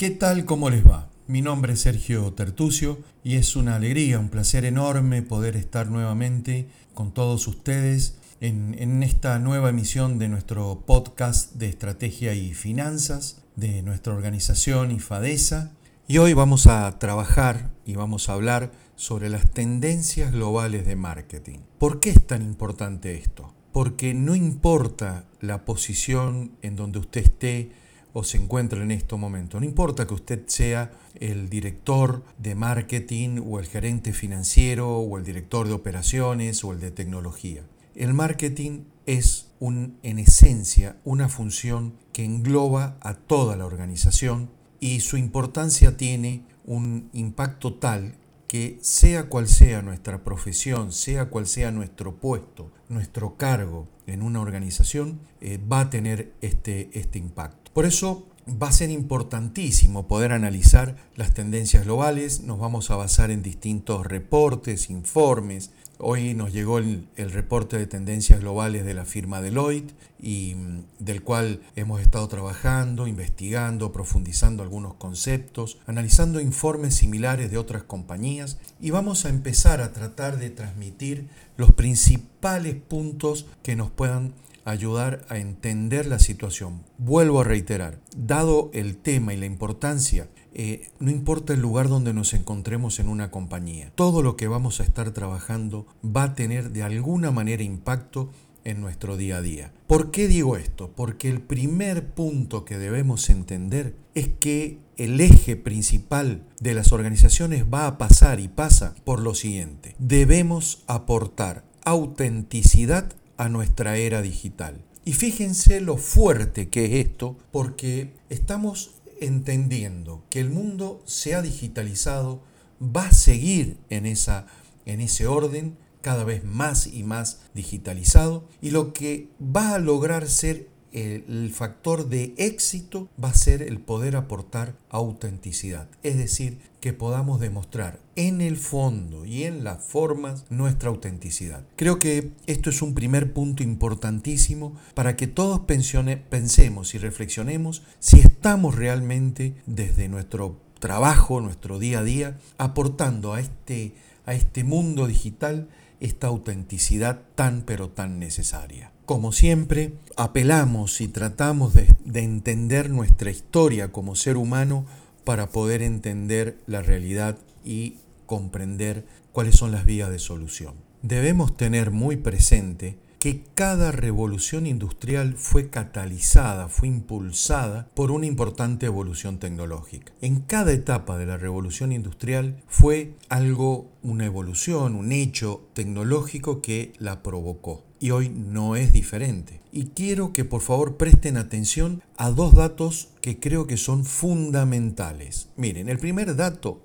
¿Qué tal? ¿Cómo les va? Mi nombre es Sergio Tertucio y es una alegría, un placer enorme poder estar nuevamente con todos ustedes en, en, esta nueva emisión de nuestro podcast de estrategia y finanzas de nuestra organización IFADESA. Y hoy vamos a trabajar y vamos a hablar sobre las tendencias globales de marketing. ¿Por qué es tan importante esto? Porque no importa la posición en donde usted esté o se encuentra en este momento. No importa que usted sea el director de marketing o el gerente financiero o el director de operaciones o el de tecnología. El marketing es un, en esencia una función que engloba a toda la organización y su importancia tiene un impacto tal que sea cual sea nuestra profesión, sea cual sea nuestro puesto, nuestro cargo en una organización, eh, va a tener este, este impacto. Por eso va a ser importantísimo poder analizar las tendencias globales, nos vamos a basar en distintos reportes, informes. Hoy nos llegó el, reporte de tendencias globales de la firma Deloitte y mm, del cual hemos estado trabajando, investigando, profundizando algunos conceptos, analizando informes similares de otras compañías y vamos a empezar a tratar de transmitir los principales puntos que nos puedan ayudar a entender la situación. Vuelvo a reiterar, dado el tema y la importancia, eh, no importa el lugar donde nos encontremos en una compañía, todo lo que vamos a estar trabajando va a tener de alguna manera impacto en nuestro día a día. ¿Por qué digo esto? Porque el primer punto que debemos entender es que el eje principal de las organizaciones va a pasar y pasa por lo siguiente. Debemos aportar autenticidad a nuestra era digital. Y fíjense lo fuerte que es esto, porque estamos entendiendo que el mundo se ha digitalizado, va a seguir en, esa, en ese orden, cada vez más y más digitalizado, y lo que va a lograr ser el factor de éxito va a ser el poder aportar autenticidad, es decir, que podamos demostrar en el fondo y en las formas nuestra autenticidad. Creo que esto es un primer punto importantísimo para que todos pensemos y reflexionemos si estamos realmente desde nuestro trabajo, nuestro día a día, aportando a este, a este mundo digital esta autenticidad tan pero tan necesaria. Como siempre, apelamos y tratamos de, entender nuestra historia como ser humano para poder entender la realidad y comprender cuáles son las vías de solución. Debemos tener muy presente que cada revolución industrial fue catalizada, fue impulsada por una importante evolución tecnológica. En cada etapa de la revolución industrial fue algo, una evolución, un hecho tecnológico que la provocó. Y hoy no es diferente. Y quiero que por favor presten atención a dos datos que creo que son fundamentales. Miren, el primer dato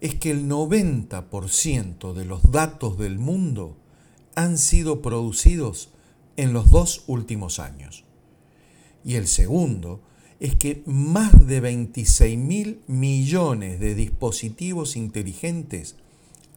es que el 90% de los datos del mundo han sido producidos en los dos últimos años. Y el segundo es que más de 26 mil millones de dispositivos inteligentes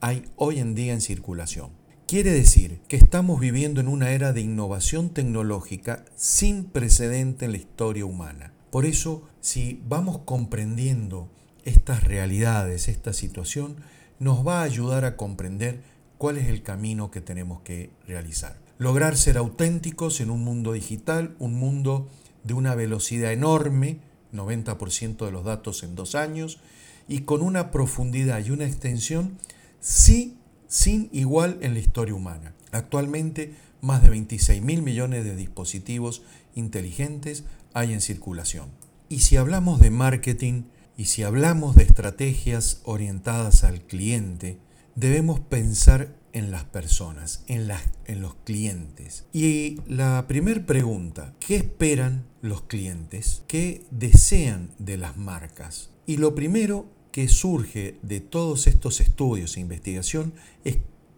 hay hoy en día en circulación. Quiere decir que estamos viviendo en una era de innovación tecnológica sin precedente en la historia humana. Por eso, si vamos comprendiendo estas realidades, esta situación, nos va a ayudar a comprender cuál es el camino que tenemos que realizar. Lograr ser auténticos en un mundo digital, un mundo de una velocidad enorme, 90% de los datos en dos años, y con una profundidad y una extensión sí, sin igual en la historia humana. Actualmente, más de 26 mil millones de dispositivos inteligentes hay en circulación. Y si hablamos de marketing y si hablamos de estrategias orientadas al cliente, debemos pensar en las personas, en, en los clientes. Y la primera pregunta, ¿qué esperan los clientes? ¿Qué desean de las marcas? Y lo primero que surge de todos estos estudios e investigación es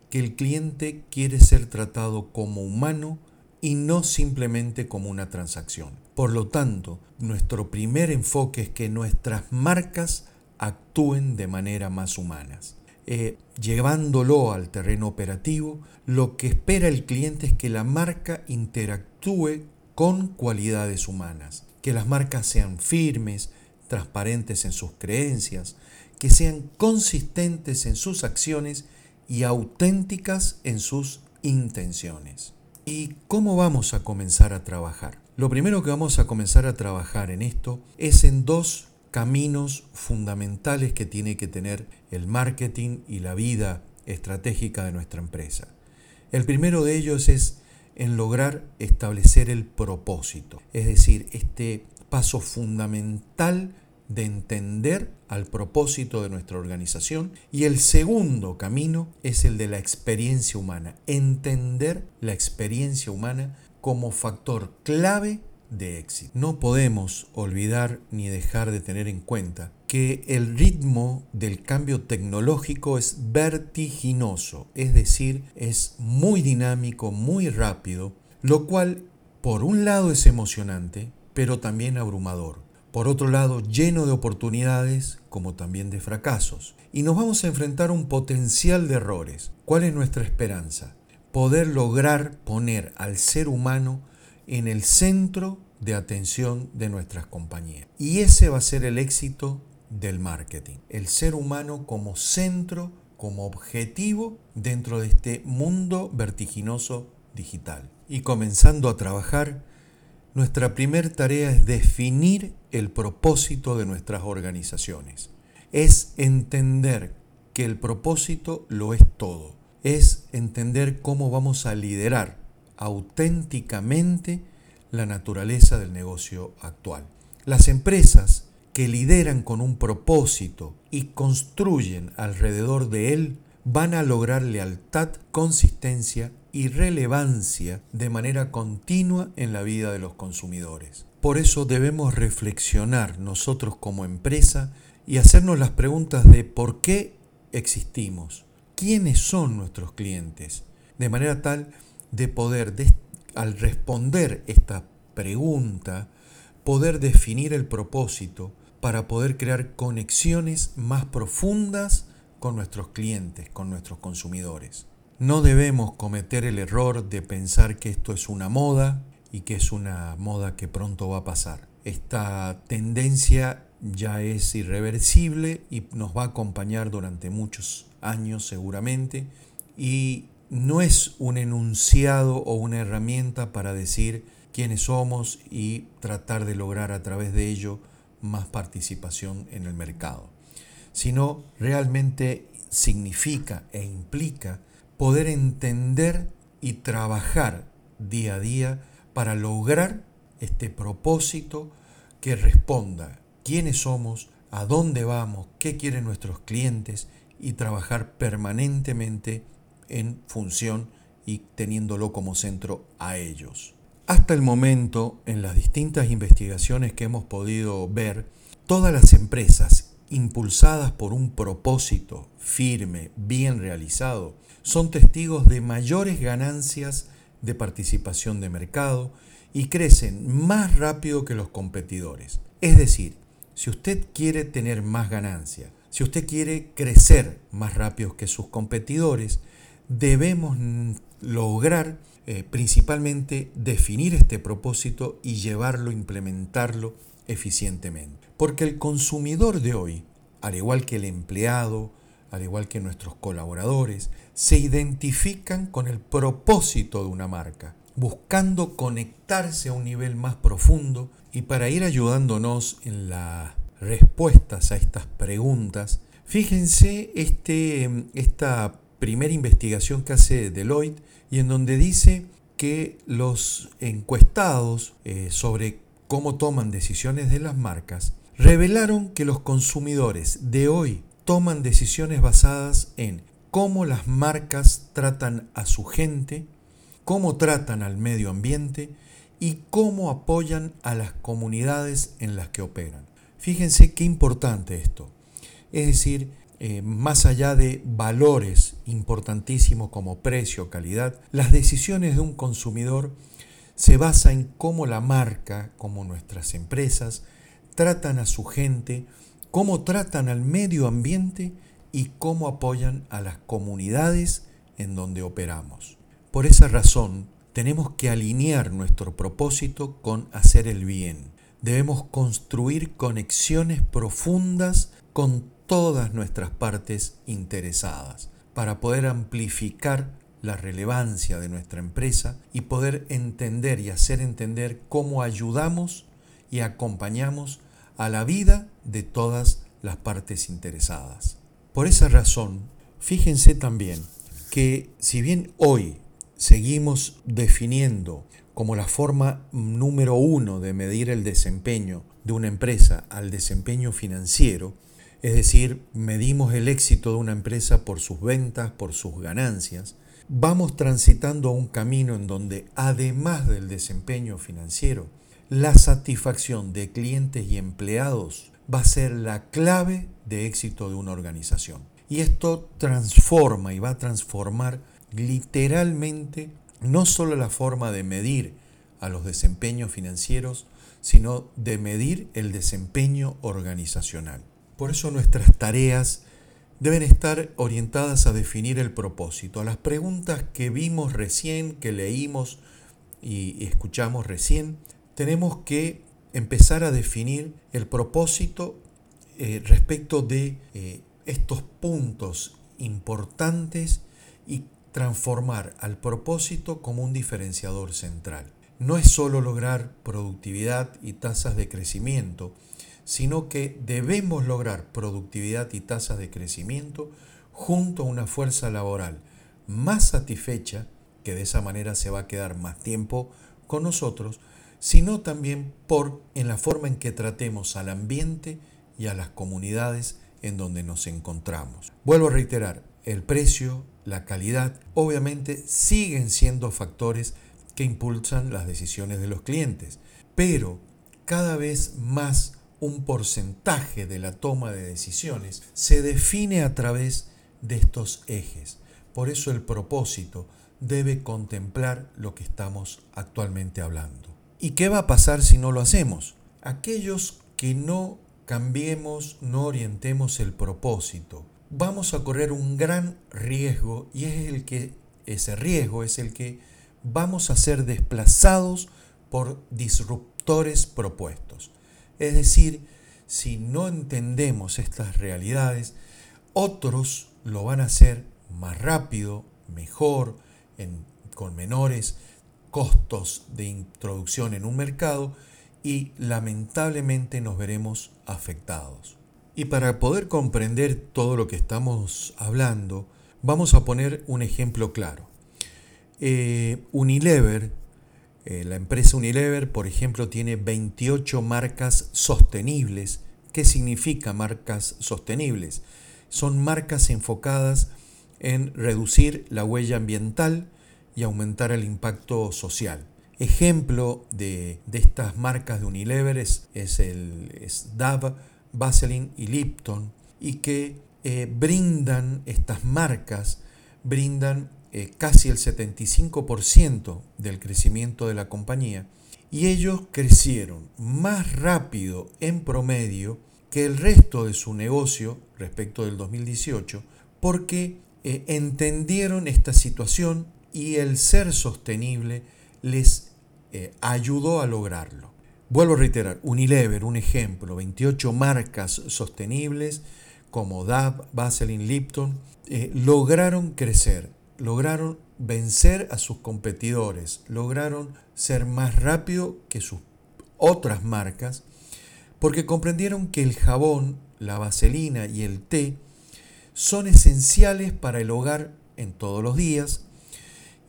que el cliente quiere ser tratado como humano y no simplemente como una transacción. Por lo tanto, nuestro primer enfoque es que nuestras marcas actúen de manera más humanas. Eh, llevándolo al terreno operativo, lo que espera el cliente es que la marca interactúe con cualidades humanas, que las marcas sean firmes, transparentes en sus creencias, que sean consistentes en sus acciones y auténticas en sus intenciones. ¿Y cómo vamos a comenzar a trabajar? Lo primero que vamos a comenzar a trabajar en esto es en dos caminos fundamentales que tiene que tener el marketing y la vida estratégica de nuestra empresa. El primero de ellos es en lograr establecer el propósito, es decir, este paso fundamental de entender al propósito de nuestra organización. Y el segundo camino es el de la experiencia humana, entender la experiencia humana como factor clave de éxito. No podemos olvidar ni dejar de tener en cuenta que el ritmo del cambio tecnológico es vertiginoso, es decir, es muy dinámico, muy rápido, lo cual por un lado es emocionante, pero también abrumador. Por otro lado, lleno de oportunidades como también de fracasos. Y nos vamos a enfrentar a un potencial de errores. ¿Cuál es nuestra esperanza? Poder lograr poner al ser humano en el centro de atención de nuestras compañías. Y ese va a ser el éxito del marketing. El ser humano como centro, como objetivo dentro de este mundo vertiginoso digital. Y comenzando a trabajar, nuestra primera tarea es definir el propósito de nuestras organizaciones. Es entender que el propósito lo es todo. Es entender cómo vamos a liderar auténticamente la naturaleza del negocio actual. Las empresas que lideran con un propósito y construyen alrededor de él van a lograr lealtad, consistencia y relevancia de manera continua en la vida de los consumidores. Por eso debemos reflexionar nosotros como empresa y hacernos las preguntas de por qué existimos, quiénes son nuestros clientes, de manera tal de poder, al responder esta pregunta, poder definir el propósito para poder crear conexiones más profundas con nuestros clientes, con nuestros consumidores. No debemos cometer el error de pensar que esto es una moda y que es una moda que pronto va a pasar. Esta tendencia ya es irreversible y nos va a acompañar durante muchos años seguramente y no es un enunciado o una herramienta para decir quiénes somos y tratar de lograr a través de ello más participación en el mercado sino realmente significa e implica poder entender y trabajar día a día para lograr este propósito que responda quiénes somos, a dónde vamos, qué quieren nuestros clientes y trabajar permanentemente en función y teniéndolo como centro a ellos. Hasta el momento, en las distintas investigaciones que hemos podido ver, todas las empresas impulsadas por un propósito firme, bien realizado, son testigos de mayores ganancias de participación de mercado y crecen más rápido que los competidores. Es decir, si usted quiere tener más ganancia, si usted quiere crecer más rápido que sus competidores, debemos lograr eh, principalmente definir este propósito y llevarlo, implementarlo eficientemente. Porque el consumidor de hoy, al igual que el empleado, al igual que nuestros colaboradores, se identifican con el propósito de una marca, buscando conectarse a un nivel más profundo y para ir ayudándonos en las respuestas a estas preguntas, fíjense este, esta primera investigación que hace Deloitte y en donde dice que los encuestados eh, sobre cómo toman decisiones de las marcas, revelaron que los consumidores de hoy toman decisiones basadas en cómo las marcas tratan a su gente, cómo tratan al medio ambiente y cómo apoyan a las comunidades en las que operan. Fíjense qué importante esto. Es decir, eh, más allá de valores importantísimos como precio, calidad, las decisiones de un consumidor se basa en cómo la marca, como nuestras empresas, tratan a su gente, cómo tratan al medio ambiente y cómo apoyan a las comunidades en donde operamos. Por esa razón, tenemos que alinear nuestro propósito con hacer el bien, debemos construir conexiones profundas con todas nuestras partes interesadas para poder amplificar la relevancia de nuestra empresa y poder entender y hacer entender cómo ayudamos y acompañamos a la vida de todas las partes interesadas. Por esa razón, fíjense también que si bien hoy seguimos definiendo como la forma número uno de medir el desempeño de una empresa al desempeño financiero, es decir, medimos el éxito de una empresa por sus ventas, por sus ganancias, vamos transitando un camino en donde, además del desempeño financiero, la satisfacción de clientes y empleados va a ser la clave de éxito de una organización. Y esto transforma y va a transformar literalmente no solo la forma de medir a los desempeños financieros, sino de medir el desempeño organizacional. Por eso nuestras tareas deben estar orientadas a definir el propósito, a las preguntas que vimos recién, que leímos y escuchamos recién, tenemos que empezar a definir el propósito eh, respecto de eh, estos puntos importantes y transformar al propósito como un diferenciador central. No es solo lograr productividad y tasas de crecimiento, sino que debemos lograr productividad y tasas de crecimiento junto a una fuerza laboral más satisfecha, que de esa manera se va a quedar más tiempo con nosotros, sino también por en la forma en que tratemos al ambiente y a las comunidades en donde nos encontramos. Vuelvo a reiterar, el precio, la calidad, obviamente siguen siendo factores que impulsan las decisiones de los clientes, pero cada vez más un porcentaje de la toma de decisiones se define a través de estos ejes. Por eso el propósito debe contemplar lo que estamos actualmente hablando. ¿Y qué va a pasar si no lo hacemos? Aquellos que no cambiemos, no orientemos el propósito, vamos a correr un gran riesgo y es el que ese riesgo es el que vamos a ser desplazados por disruptores propuestos. Es decir, si no entendemos estas realidades, otros lo van a hacer más rápido, mejor, con menores costos de introducción en un mercado y lamentablemente nos veremos afectados. Y para poder comprender todo lo que estamos hablando, vamos a poner un ejemplo claro. Eh, Unilever eh, la empresa Unilever, por ejemplo, tiene 28 marcas sostenibles. ¿Qué significa marcas sostenibles? Son marcas enfocadas en reducir la huella ambiental y aumentar el impacto social. Ejemplo de, estas marcas de Unilever es, el es Dove, Vaseline y Lipton y que eh, brindan estas marcas, brindan eh, casi el 75% del crecimiento de la compañía y ellos crecieron más rápido en promedio que el resto de su negocio respecto del 2018 porque eh, entendieron esta situación y el ser sostenible les eh, ayudó a lograrlo. Vuelvo a reiterar, Unilever, un ejemplo, 28 marcas sostenibles como DAB, Vaseline, Lipton, lograron crecer lograron vencer a sus competidores, lograron ser más rápido que sus otras marcas, porque comprendieron que el jabón, la vaselina y el té son esenciales para el hogar en todos los días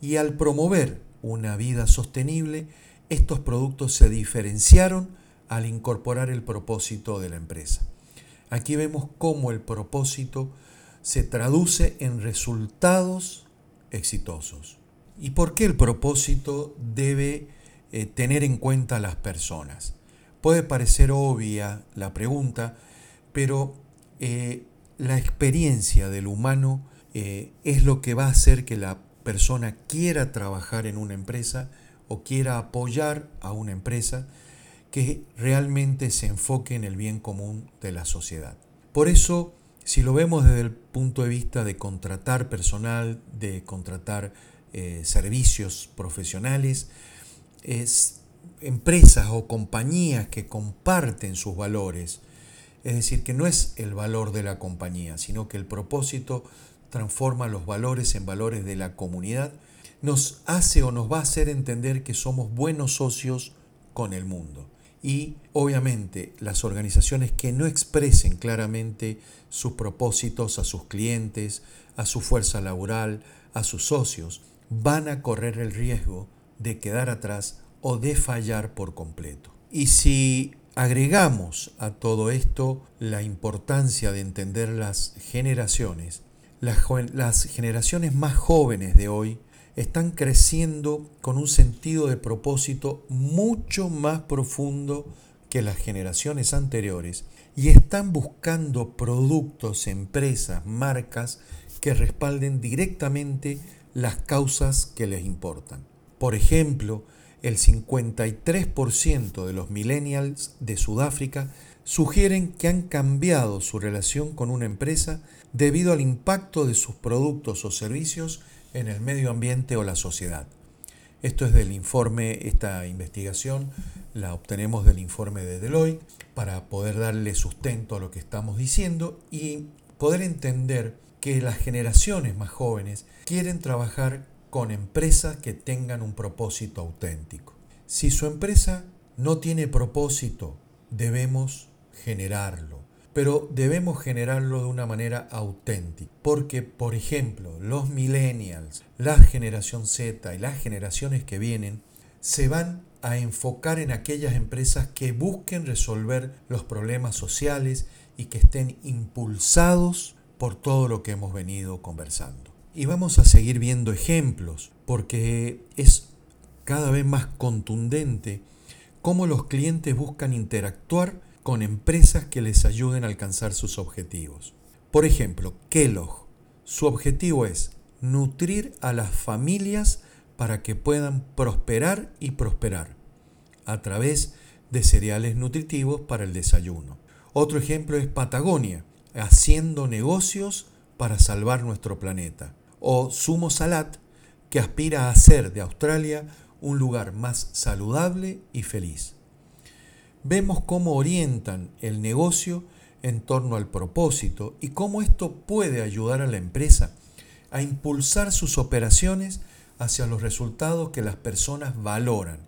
y al promover una vida sostenible, estos productos se diferenciaron al incorporar el propósito de la empresa. Aquí vemos cómo el propósito se traduce en resultados exitosos. ¿Y por qué el propósito debe eh, tener en cuenta a las personas? Puede parecer obvia la pregunta, pero eh, la experiencia del humano eh, es lo que va a hacer que la persona quiera trabajar en una empresa o quiera apoyar a una empresa que realmente se enfoque en el bien común de la sociedad. Por eso si lo vemos desde el punto de vista de contratar personal, de contratar eh, servicios profesionales, es empresas o compañías que comparten sus valores. Es decir, que no es el valor de la compañía, sino que el propósito transforma los valores en valores de la comunidad, nos hace o nos va a hacer entender que somos buenos socios con el mundo. Y obviamente las organizaciones que no expresen claramente sus propósitos a sus clientes, a su fuerza laboral, a sus socios, van a correr el riesgo de quedar atrás o de fallar por completo. Y si agregamos a todo esto la importancia de entender las generaciones, las, generaciones más jóvenes de hoy están creciendo con un sentido de propósito mucho más profundo que las generaciones anteriores y están buscando productos, empresas, marcas que respalden directamente las causas que les importan. Por ejemplo, el 53% de los millennials de Sudáfrica sugieren que han cambiado su relación con una empresa debido al impacto de sus productos o servicios en el medio ambiente o la sociedad. Esto es del informe, esta investigación la obtenemos del informe de Deloitte para poder darle sustento a lo que estamos diciendo y poder entender que las generaciones más jóvenes quieren trabajar con empresas que tengan un propósito auténtico. Si su empresa no tiene propósito, debemos generarlo, pero debemos generarlo de una manera auténtica, porque por ejemplo los millennials, la generación Z y las generaciones que vienen se van a enfocar en aquellas empresas que busquen resolver los problemas sociales y que estén impulsados por todo lo que hemos venido conversando. Y vamos a seguir viendo ejemplos porque es cada vez más contundente cómo los clientes buscan interactuar con empresas que les ayuden a alcanzar sus objetivos. Por ejemplo, Kellogg. Su objetivo es nutrir a las familias para que puedan prosperar y prosperar a través de cereales nutritivos para el desayuno. Otro ejemplo es Patagonia, haciendo negocios para salvar nuestro planeta. O Sumo Salat, que aspira a hacer de Australia un lugar más saludable y feliz vemos cómo orientan el negocio en torno al propósito y cómo esto puede ayudar a la empresa a impulsar sus operaciones hacia los resultados que las personas valoran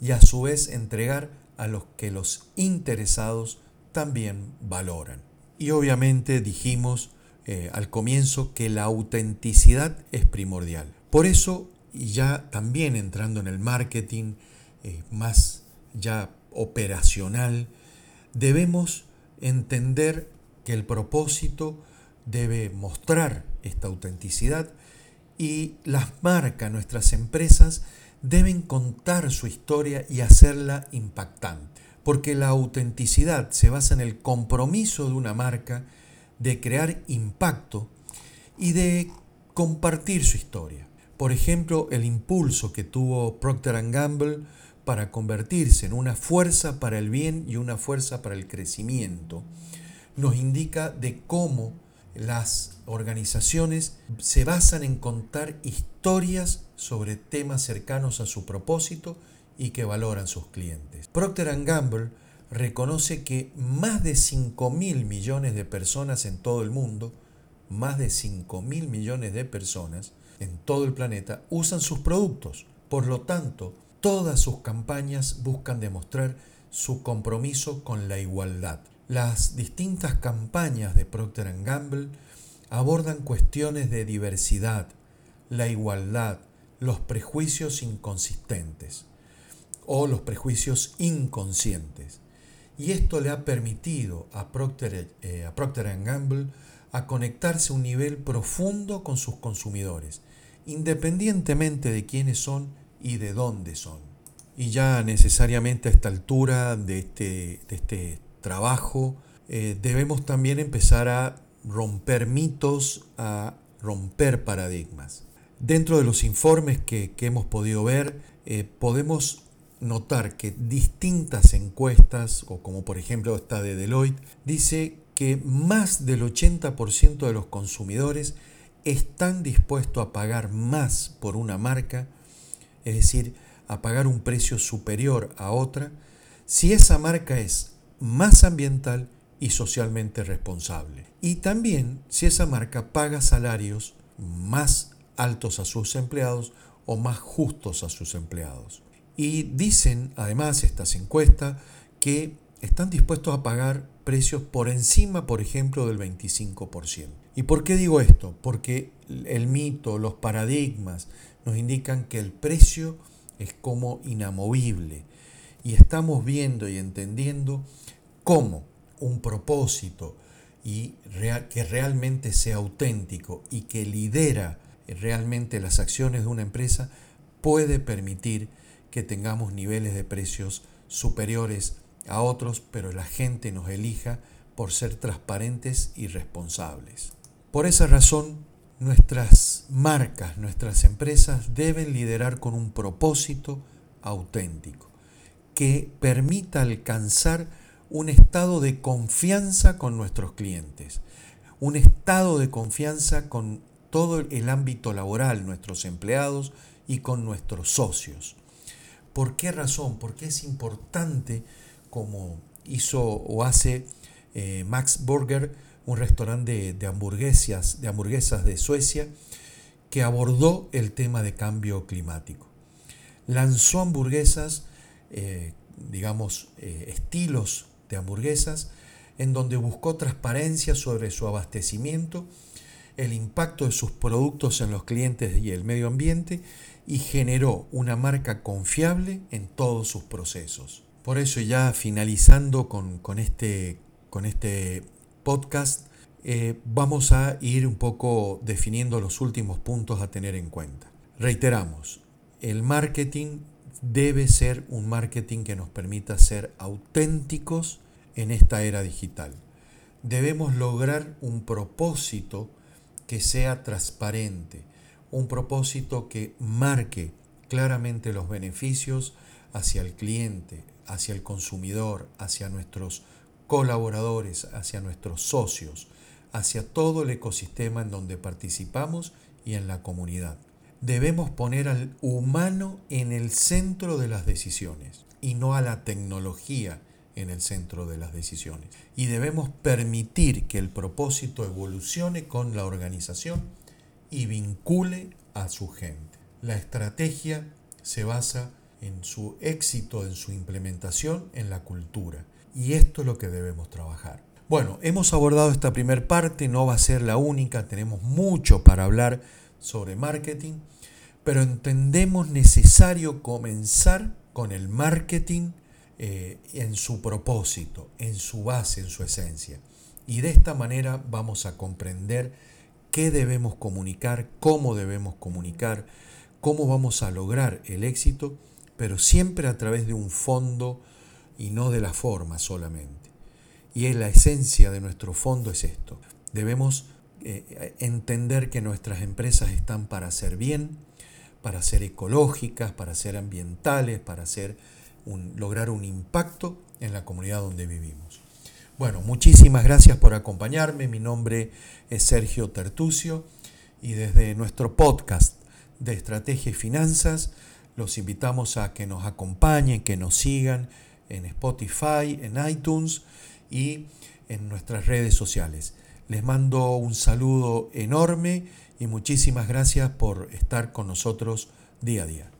y a su vez entregar a los que los interesados también valoran. Y obviamente dijimos eh, al comienzo que la autenticidad es primordial. Por eso, ya también entrando en el marketing eh, más ya operacional, debemos entender que el propósito debe mostrar esta autenticidad y las marcas, nuestras empresas, deben contar su historia y hacerla impactante. Porque la autenticidad se basa en el compromiso de una marca de crear impacto y de compartir su historia. Por ejemplo, el impulso que tuvo Procter Gamble para convertirse en una fuerza para el bien y una fuerza para el crecimiento, nos indica de cómo las organizaciones se basan en contar historias sobre temas cercanos a su propósito y que valoran sus clientes. Procter Gamble reconoce que más de 5 mil millones de personas en todo el mundo, más de 5 mil millones de personas en todo el planeta usan sus productos. Por lo tanto, Todas sus campañas buscan demostrar su compromiso con la igualdad. Las distintas campañas de Procter ⁇ Gamble abordan cuestiones de diversidad, la igualdad, los prejuicios inconsistentes o los prejuicios inconscientes. Y esto le ha permitido a Procter, eh, a Procter Gamble a conectarse a un nivel profundo con sus consumidores, independientemente de quiénes son y de dónde son. Y ya necesariamente a esta altura de este, este trabajo eh, debemos también empezar a romper mitos, a romper paradigmas. Dentro de los informes que, hemos podido ver, eh, podemos notar que distintas encuestas, o como por ejemplo esta de Deloitte, dice que más del 80% de los consumidores están dispuestos a pagar más por una marca es decir, a pagar un precio superior a otra si esa marca es más ambiental y socialmente responsable. Y también si esa marca paga salarios más altos a sus empleados o más justos a sus empleados. Y dicen, además, estas encuestas, que están dispuestos a pagar precios por encima, por ejemplo, del 25%. ¿Y por qué digo esto? Porque el mito, los paradigmas nos indican que el precio es como inamovible y estamos viendo y entendiendo cómo un propósito y que realmente sea auténtico y que lidera realmente las acciones de una empresa puede permitir que tengamos niveles de precios superiores a otros, pero la gente nos elija por ser transparentes y responsables. Por esa razón, nuestras marcas, nuestras empresas deben liderar con un propósito auténtico que permita alcanzar un estado de confianza con nuestros clientes, un estado de confianza con todo el ámbito laboral, nuestros empleados y con nuestros socios. ¿Por qué razón? Porque es importante, como hizo o hace eh, Max Burger, un restaurante de, hamburguesas, de hamburguesas de Suecia, que abordó el tema de cambio climático. Lanzó hamburguesas, eh, digamos, eh, estilos de hamburguesas, en donde buscó transparencia sobre su abastecimiento, el impacto de sus productos en los clientes y el medio ambiente y generó una marca confiable en todos sus procesos. Por eso ya finalizando con, este, con este podcast, eh, vamos a ir un poco definiendo los últimos puntos a tener en cuenta. Reiteramos, el marketing debe ser un marketing que nos permita ser auténticos en esta era digital. Debemos lograr un propósito que sea transparente, un propósito que marque claramente los beneficios hacia el cliente, hacia el consumidor, hacia nuestros colaboradores, hacia nuestros socios, hacia todo el ecosistema en donde participamos y en la comunidad. Debemos poner al humano en el centro de las decisiones y no a la tecnología en el centro de las decisiones. Y debemos permitir que el propósito evolucione con la organización y vincule a su gente. La estrategia se basa en su éxito, en su implementación, en la cultura. Y esto es lo que debemos trabajar. Bueno, hemos abordado esta primera parte, no va a ser la única, tenemos mucho para hablar sobre marketing, pero entendemos necesario comenzar con el marketing eh, en su propósito, en su base, en su esencia. Y de esta manera vamos a comprender qué debemos comunicar, cómo debemos comunicar, cómo vamos a lograr el éxito pero siempre a través de un fondo y no de la forma solamente. Y es la esencia de nuestro fondo es esto. Debemos eh, entender que nuestras empresas están para hacer bien, para ser ecológicas, para ser ambientales, para hacer un, lograr un impacto en la comunidad donde vivimos. Bueno, muchísimas gracias por acompañarme. Mi nombre es Sergio Tertucio y desde nuestro podcast de Estrategia y Finanzas los invitamos a que nos acompañen, que nos sigan en Spotify, en iTunes y en nuestras redes sociales. Les mando un saludo enorme y muchísimas gracias por estar con nosotros día a día.